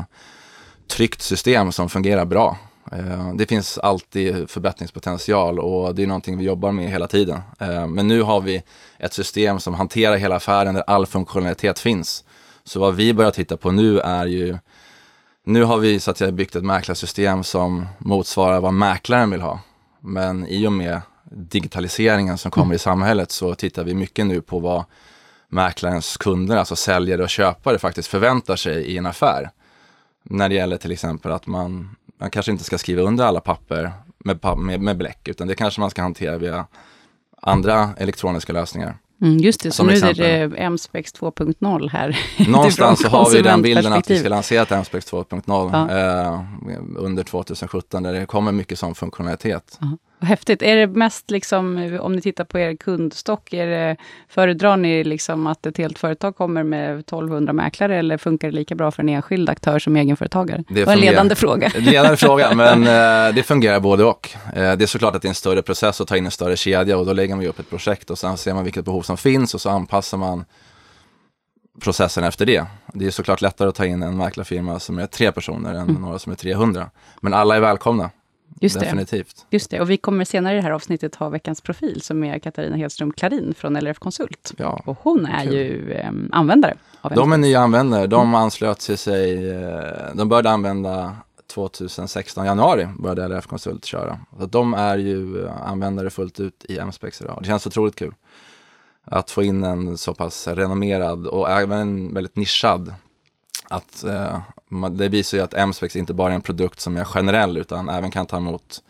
tryggt system som fungerar bra. Eh, det finns alltid förbättringspotential och det är någonting vi jobbar med hela tiden. Eh, men nu har vi ett system som hanterar hela affären där all funktionalitet finns. Så vad vi börjar titta på nu är ju, nu har vi så att säga byggt ett mäklarsystem som motsvarar vad mäklaren vill ha. Men i och med digitaliseringen som kommer i samhället så tittar vi mycket nu på vad mäklarens kunder, alltså säljare och köpare faktiskt förväntar sig i en affär. När det gäller till exempel att man, man kanske inte ska skriva under alla papper med, med, med bläck, utan det kanske man ska hantera via andra elektroniska lösningar. Mm, just det, så nu exempel, är det MSPEX 2.0 här. Någonstans så har vi den bilden att vi ska lansera ett MSPEX 2.0 ja. eh, under 2017, där det kommer mycket sån funktionalitet. Uh -huh. Vad häftigt. Är det mest, liksom, om ni tittar på er kundstock, är det, föredrar ni liksom att ett helt företag kommer med 1200 mäklare, eller funkar det lika bra för en enskild aktör som egenföretagare? Det var en ledande fråga. Ledande fråga, men eh, det fungerar både och. Eh, det är såklart att det är en större process att ta in en större kedja och då lägger man upp ett projekt och sen ser man vilket behov som finns och så anpassar man processen efter det. Det är såklart lättare att ta in en mäklarfirma som är tre personer än mm. några som är 300. Men alla är välkomna. Just Definitivt. Det. Just det, och vi kommer senare i det här avsnittet ha veckans profil som är Katarina Hedström Klarin från LRF Konsult. Ja, och hon är kul. ju eh, användare. Av de är nya användare. De mm. anslöt sig, eh, de började använda 2016, januari började LRF Konsult köra. Så de är ju eh, användare fullt ut i MSpex idag. Det känns otroligt kul att få in en så pass renommerad och även väldigt nischad att eh, det visar ju att MSpex inte bara är en produkt som är generell utan även kan ta emot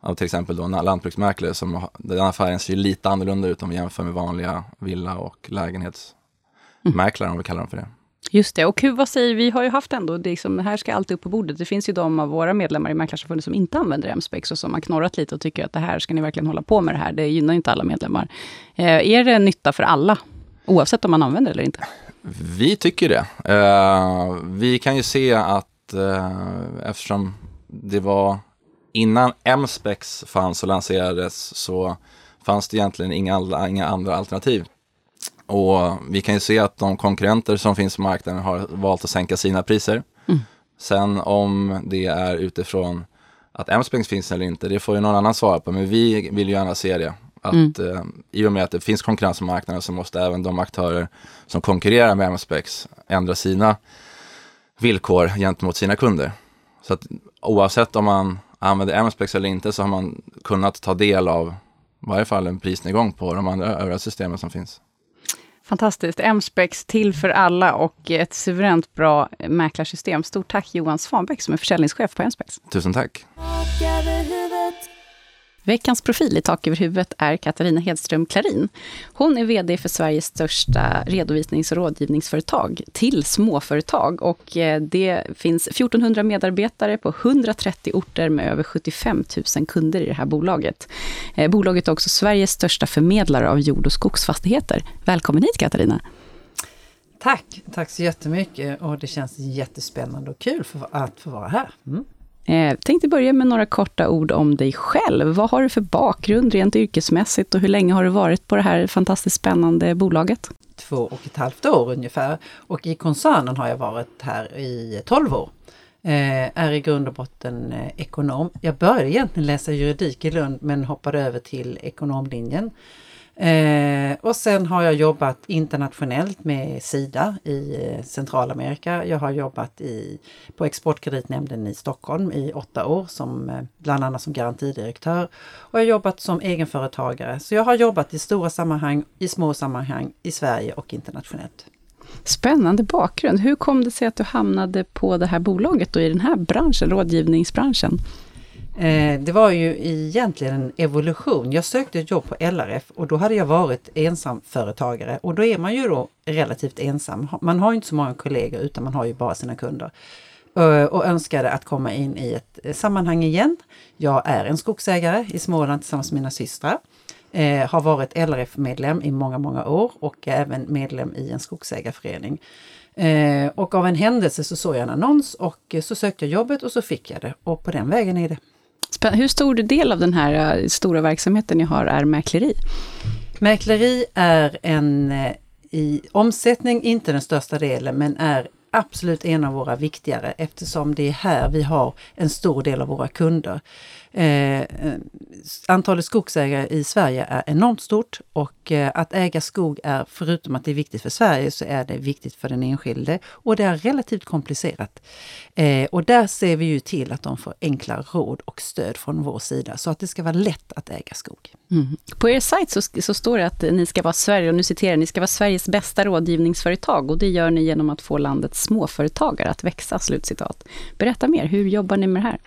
av till exempel då en lantbruksmäklare som den affären ser ju lite annorlunda ut om vi jämför med vanliga villa och lägenhetsmäklare mm. om vi kallar dem för det. Just det, och vad säger vi har ju haft ändå, det, liksom, det här ska alltid upp på bordet. Det finns ju de av våra medlemmar i Mäklarsamfundet som inte använder MSpex och som har knorrat lite och tycker att det här ska ni verkligen hålla på med det här. Det gynnar inte alla medlemmar. Eh, är det nytta för alla, oavsett om man använder det eller inte? Vi tycker det. Uh, vi kan ju se att uh, eftersom det var innan MSpex fanns och lanserades så fanns det egentligen inga, inga andra alternativ. Och vi kan ju se att de konkurrenter som finns på marknaden har valt att sänka sina priser. Mm. Sen om det är utifrån att MSpex finns eller inte, det får ju någon annan svara på. Men vi vill ju gärna se det. Att mm. eh, i och med att det finns konkurrens på marknaden så måste även de aktörer som konkurrerar med MSpex ändra sina villkor gentemot sina kunder. Så att oavsett om man använder MSpex eller inte så har man kunnat ta del av i varje fall en prisnedgång på de andra övriga systemen som finns. Fantastiskt. MSpex till för alla och ett suveränt bra mäklarsystem. Stort tack Johan Svanbäck som är försäljningschef på MSpex. Tusen tack. Veckans profil i Tak över huvudet är Katarina Hedström Klarin. Hon är VD för Sveriges största redovisnings och rådgivningsföretag till småföretag. Och eh, det finns 1400 medarbetare på 130 orter med över 75 000 kunder i det här bolaget. Eh, bolaget är också Sveriges största förmedlare av jord och skogsfastigheter. Välkommen hit Katarina! Tack! Tack så jättemycket och det känns jättespännande och kul för att få vara här. Mm. Eh, tänkte börja med några korta ord om dig själv. Vad har du för bakgrund rent yrkesmässigt och hur länge har du varit på det här fantastiskt spännande bolaget? Två och ett halvt år ungefär. Och i koncernen har jag varit här i 12 år. Eh, är i grund och botten eh, ekonom. Jag började egentligen läsa juridik i Lund men hoppade över till ekonomlinjen. Eh, och sen har jag jobbat internationellt med Sida i eh, Centralamerika. Jag har jobbat i, på Exportkreditnämnden i Stockholm i åtta år, som, eh, bland annat som garantidirektör. Och jag har jobbat som egenföretagare. Så jag har jobbat i stora sammanhang, i små sammanhang, i Sverige och internationellt. Spännande bakgrund. Hur kom det sig att du hamnade på det här bolaget och i den här branschen, rådgivningsbranschen? Eh, det var ju egentligen en evolution. Jag sökte ett jobb på LRF och då hade jag varit ensamföretagare och då är man ju då relativt ensam. Man har inte så många kollegor utan man har ju bara sina kunder. Eh, och önskade att komma in i ett eh, sammanhang igen. Jag är en skogsägare i Småland tillsammans med mina systrar. Eh, har varit LRF-medlem i många, många år och även medlem i en skogsägarförening. Eh, och av en händelse så såg jag en annons och så sökte jag jobbet och så fick jag det. Och på den vägen är det. Hur stor del av den här eh, stora verksamheten ni har är mäkleri? Mäkleri är en eh, i omsättning inte den största delen men är absolut en av våra viktigare eftersom det är här vi har en stor del av våra kunder. Eh, eh, antalet skogsägare i Sverige är enormt stort och eh, att äga skog är, förutom att det är viktigt för Sverige, så är det viktigt för den enskilde och det är relativt komplicerat. Eh, och där ser vi ju till att de får enkla råd och stöd från vår sida så att det ska vara lätt att äga skog. Mm. På er sajt så, så, står det att ni ska vara Sverige, och nu citerar ni ska vara Sveriges bästa rådgivningsföretag och det gör ni genom att få landets småföretagare att växa. Slutcitat. Berätta mer, hur jobbar ni med det här?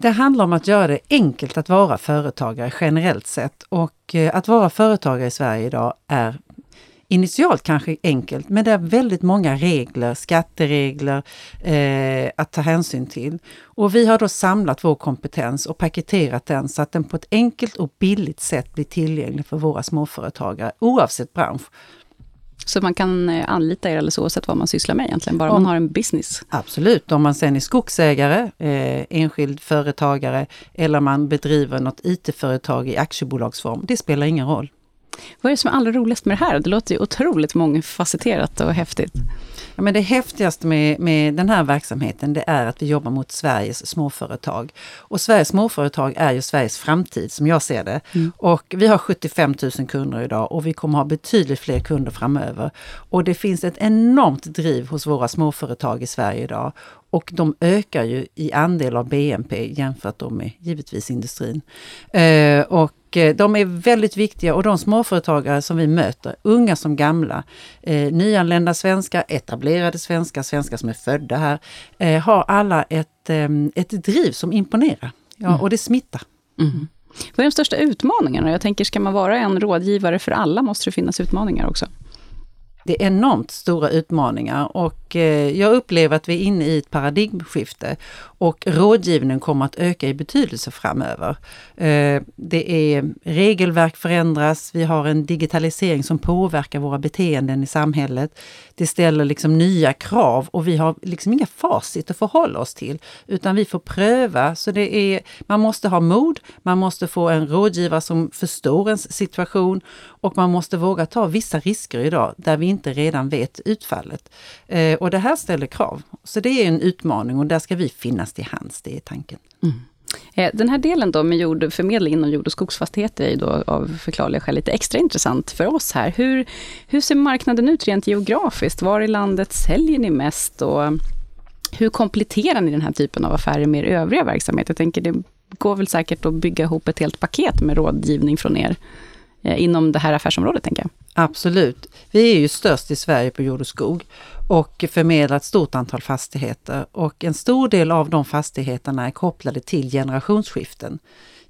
Det handlar om att göra det enkelt att vara företagare generellt sett och eh, att vara företagare i Sverige idag är initialt kanske enkelt, men det är väldigt många regler, skatteregler eh, att ta hänsyn till. Och vi har då samlat vår kompetens och paketerat den så att den på ett enkelt och billigt sätt blir tillgänglig för våra småföretagare oavsett bransch. Så man kan eh, anlita er alldeles oavsett vad man sysslar med egentligen, bara om, man har en business? Absolut, om man sen är skogsägare, eh, enskild företagare eller man bedriver något IT-företag i aktiebolagsform. Det spelar ingen roll. Vad är det som är allra roligast med det här? Det låter ju otroligt mångfacetterat och häftigt. Ja, men det häftigaste med, med den här verksamheten det är att vi jobbar mot Sveriges småföretag. Och Sveriges småföretag är ju Sveriges framtid som jag ser det. Mm. Och vi har 75 000 kunder idag och vi kommer ha betydligt fler kunder framöver. Och det finns ett enormt driv hos våra småföretag i Sverige idag. Och de ökar ju i andel av BNP jämfört med givetvis industrin. Eh, och Eh, de är väldigt viktiga och de småföretagare som vi möter, unga som gamla, eh, nyanlända svenskar, etablerade svenskar, svenskar som är födda här, eh, har alla ett, eh, ett driv som imponerar. Ja, mm. Och det smittar. Mm. Vad är de största utmaningarna? Jag tänker, ska man vara en rådgivare för alla måste det finnas utmaningar också. Det är enormt stora utmaningar och eh, jag upplever att vi är inne i ett paradigmskifte och rådgivningen kommer att öka i betydelse framöver. Eh, det är regelverk förändras, vi har en digitalisering som påverkar våra beteenden i samhället. Det ställer liksom nya krav och vi har liksom inga facit att förhålla oss till, utan vi får pröva. Så det är, man måste ha mod, man måste få en rådgivare som förstår ens situation och man måste våga ta vissa risker idag där vi inte redan vet utfallet. Eh, och det här ställer krav. Så det är en utmaning och där ska vi finnas till hands, det är tanken. Mm. Eh, den här delen då med jordförmedling inom jord och skogsfastigheter är ju då av förklarliga skäl lite extra intressant för oss här. Hur, hur ser marknaden ut rent geografiskt? Var i landet säljer ni mest? Och hur kompletterar ni den här typen av affärer med er övriga verksamhet? Jag tänker det går väl säkert att bygga ihop ett helt paket med rådgivning från er eh, inom det här affärsområdet, tänker jag. Absolut. Vi är ju störst i Sverige på jord och skog och förmedlar ett stort antal fastigheter och en stor del av de fastigheterna är kopplade till generationsskiften.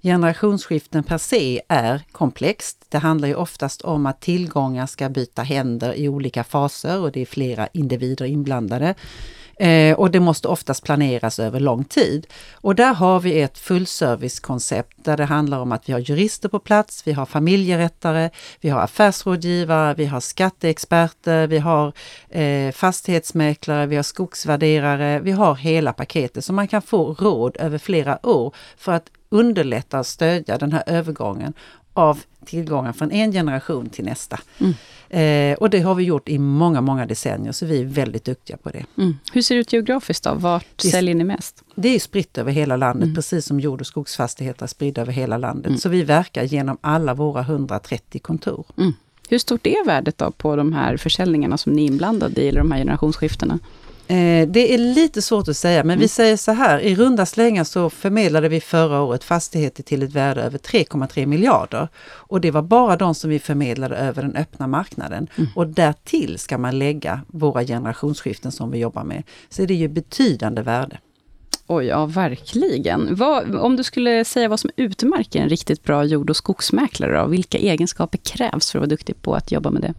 Generationsskiften per se är komplext. Det handlar ju oftast om att tillgångar ska byta händer i olika faser och det är flera individer inblandade. Eh, och det måste oftast planeras över lång tid. Och där har vi ett fullservicekoncept där det handlar om att vi har jurister på plats, vi har familjerättare, vi har affärsrådgivare, vi har skatteexperter, vi har eh, fastighetsmäklare, vi har skogsvärderare, vi har hela paketet så man kan få råd över flera år för att underlätta och stödja den här övergången av tillgångar från en generation till nästa. Mm. Eh, och det har vi gjort i många, många decennier, så vi är väldigt duktiga på det. Mm. Hur ser det ut geografiskt då? Vart det, säljer ni mest? Det är spritt över hela landet, mm. precis som jord och skogsfastigheter är spridda över hela landet. Mm. Så vi verkar genom alla våra 130 kontor. Mm. Hur stort är värdet då på de här försäljningarna som ni är inblandade i, eller de här generationsskiftena? Eh, det är lite svårt att säga, men mm. vi säger så här, i runda slängar så förmedlade vi förra året fastigheter till ett värde över 3,3 miljarder. Och det var bara de som vi förmedlade över den öppna marknaden. Mm. Och därtill ska man lägga våra generationsskiften som vi jobbar med. Så det är ju betydande värde. Oj, ja verkligen. Vad, om du skulle säga vad som utmärker en riktigt bra jord och skogsmäklare, då, vilka egenskaper krävs för att vara duktig på att jobba med det?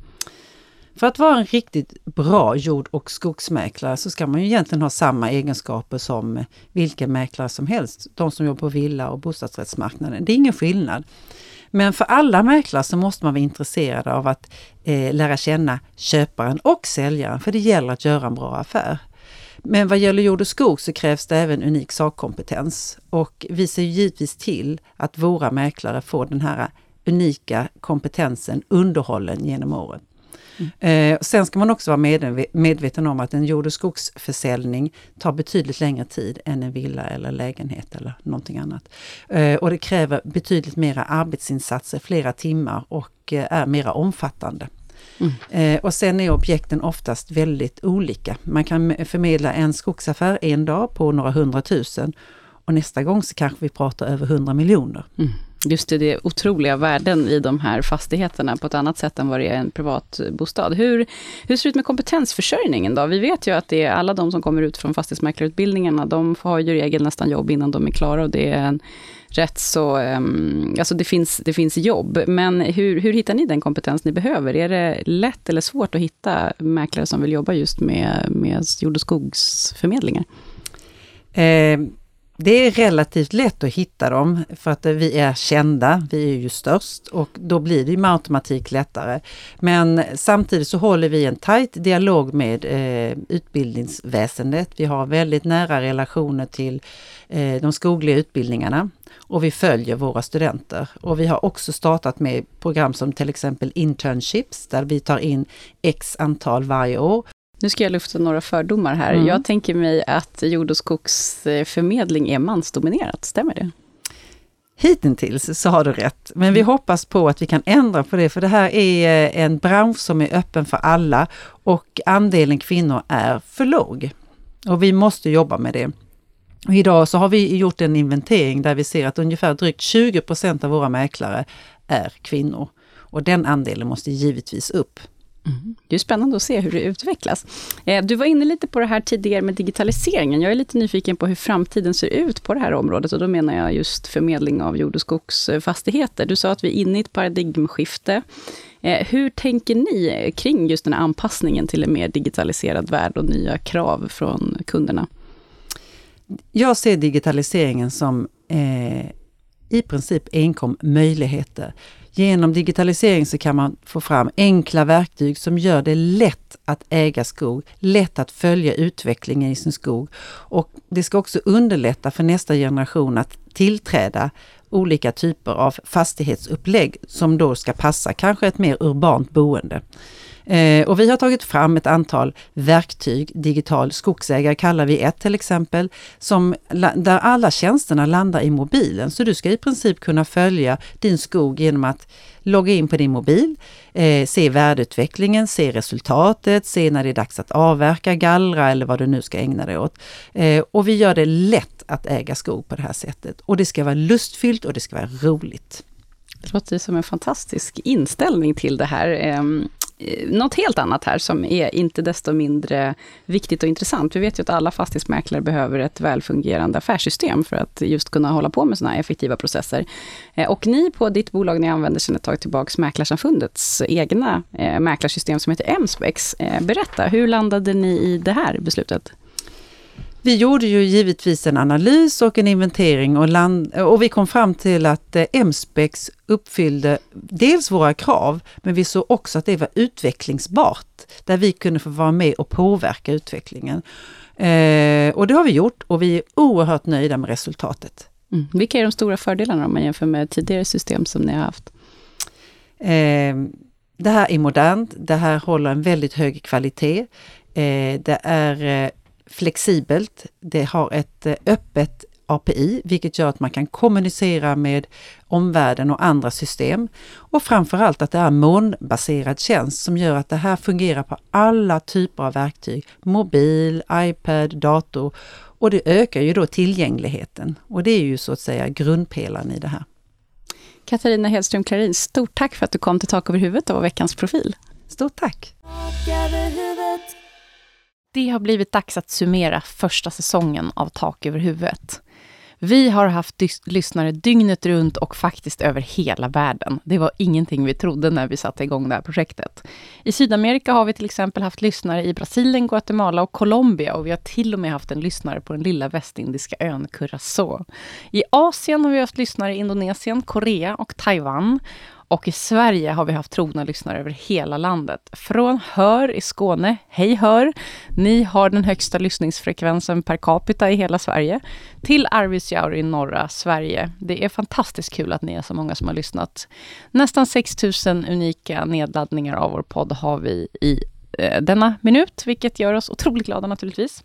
För att vara en riktigt bra jord och skogsmäklare så ska man ju egentligen ha samma egenskaper som vilken mäklare som helst. De som jobbar på villa och bostadsrättsmarknaden. Det är ingen skillnad. Men för alla mäklare så måste man vara intresserad av att eh, lära känna köparen och säljaren, för det gäller att göra en bra affär. Men vad gäller jord och skog så krävs det även unik sakkompetens. Och vi ser givetvis till att våra mäklare får den här unika kompetensen underhållen genom året. Eh, sen ska man också vara medveten om att en jord och skogsförsäljning tar betydligt längre tid än en villa eller lägenhet eller någonting annat. Eh, och det kräver betydligt mera arbetsinsatser, flera timmar och eh, är mera omfattande. Mm. Eh, och sen är objekten oftast väldigt olika. Man kan förmedla en skogsaffär en dag på några hundratusen och nästa gång så kanske vi pratar över hundra miljoner. Mm. Just det, det är otroliga värden i de här fastigheterna på ett annat sätt än vad det är en privatbostad. Hur, hur ser det ut med kompetensförsörjningen då? Vi vet ju att det är alla de som kommer ut från fastighetsmäklarutbildningarna, de har ju i regel nästan jobb innan de är klara och det är en rätt så, um, alltså det finns, det finns jobb. Men hur, hur hittar ni den kompetens ni behöver? Är det lätt eller svårt att hitta mäklare som vill jobba just med, med jord och skogsförmedlingar? Eh, det är relativt lätt att hitta dem för att vi är kända, vi är ju störst och då blir det med automatik lättare. Men samtidigt så håller vi en tajt dialog med eh, utbildningsväsendet. Vi har väldigt nära relationer till eh, de skogliga utbildningarna och vi följer våra studenter. Och vi har också startat med program som till exempel internships där vi tar in x antal varje år nu ska jag lufta några fördomar här. Mm. Jag tänker mig att jord och skogsförmedling är mansdominerat, stämmer det? Hittills så har du rätt, men vi mm. hoppas på att vi kan ändra på det, för det här är eh, en bransch som är öppen för alla och andelen kvinnor är för låg. Och vi måste jobba med det. Och idag så har vi gjort en inventering där vi ser att ungefär drygt 20% av våra mäklare är kvinnor. Och den andelen måste givetvis upp. Mm. Det är spännande att se hur det utvecklas. Eh, du var inne lite på det här tidigare med digitaliseringen. Jag är lite nyfiken på hur framtiden ser ut på det här området och då menar jag just förmedling av jord och skogsfastigheter. Du sa att vi är inne i ett paradigmskifte. Eh, hur tänker ni kring just den här anpassningen till en mer digitaliserad värld och nya krav från kunderna? Jag ser digitaliseringen som eh, i princip enkom möjligheter. Genom digitalisering så kan man få fram enkla verktyg som gör det lätt att äga skog, lätt att följa utvecklingen i sin skog. Och det ska också underlätta för nästa generation att tillträda olika typer av fastighetsupplägg som då ska passa kanske ett mer urbant boende. Eh, och vi har tagit fram ett antal verktyg, digital skogsägare kallar vi ett till exempel, som, där alla tjänsterna landar i mobilen. Så du ska i princip kunna följa din skog genom att logga in på din mobil, eh, se värdeutvecklingen, se resultatet, se när det är dags att avverka, gallra eller vad du nu ska ägna dig åt. Eh, och vi gör det lätt att äga skog på det här sättet. Och det ska vara lustfyllt och det ska vara roligt. Det låter som en fantastisk inställning till det här. Ehm, eh, något helt annat här som är inte desto mindre viktigt och intressant. Vi vet ju att alla fastighetsmäklare behöver ett välfungerande affärssystem för att just kunna hålla på med sådana här effektiva processer. Eh, och ni på ditt bolag, ni använder sedan ett tag tillbaka Mäklarsamfundets egna eh, mäklarsystem som heter MSPEX. Berätta, hur landade ni i det här beslutet? Vi gjorde ju givetvis en analys och en inventering och, land, och vi kom fram till att eh, MSPEX uppfyllde dels våra krav, men vi såg också att det var utvecklingsbart, där vi kunde få vara med och påverka utvecklingen. Eh, och det har vi gjort och vi är oerhört nöjda med resultatet. Mm. Vilka är de stora fördelarna om man jämför med tidigare system som ni har haft? Eh, det här är modernt, det här håller en väldigt hög kvalitet. Eh, det är eh, flexibelt. Det har ett eh, öppet API, vilket gör att man kan kommunicera med omvärlden och andra system. Och framförallt att det är molnbaserad tjänst som gör att det här fungerar på alla typer av verktyg. Mobil, iPad, dator. Och det ökar ju då tillgängligheten. Och det är ju så att säga grundpelaren i det här. Katarina Hedström Klarin, stort tack för att du kom till Tak över huvudet och var veckans profil. Stort tack! Det har blivit dags att summera första säsongen av Tak över huvudet. Vi har haft lyssnare dygnet runt och faktiskt över hela världen. Det var ingenting vi trodde när vi satte igång det här projektet. I Sydamerika har vi till exempel haft lyssnare i Brasilien, Guatemala och Colombia och vi har till och med haft en lyssnare på den lilla västindiska ön Curacao. I Asien har vi haft lyssnare i Indonesien, Korea och Taiwan. Och i Sverige har vi haft trogna lyssnare över hela landet. Från Hör i Skåne, hej Hör! Ni har den högsta lyssningsfrekvensen per capita i hela Sverige. Till Arvidsjaur i norra Sverige. Det är fantastiskt kul att ni är så många som har lyssnat. Nästan 6 000 unika nedladdningar av vår podd har vi i eh, denna minut, vilket gör oss otroligt glada naturligtvis.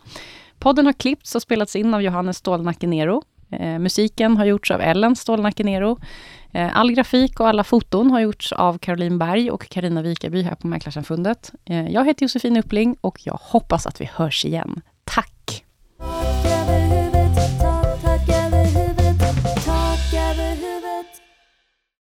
Podden har klippts och spelats in av Johannes Stålnacke Nero. Eh, musiken har gjorts av Ellen Stålnacke Nero. Eh, all grafik och alla foton har gjorts av Caroline Berg och Karina Wikaby här på Mäklarsamfundet. Eh, jag heter Josefin Uppling och jag hoppas att vi hörs igen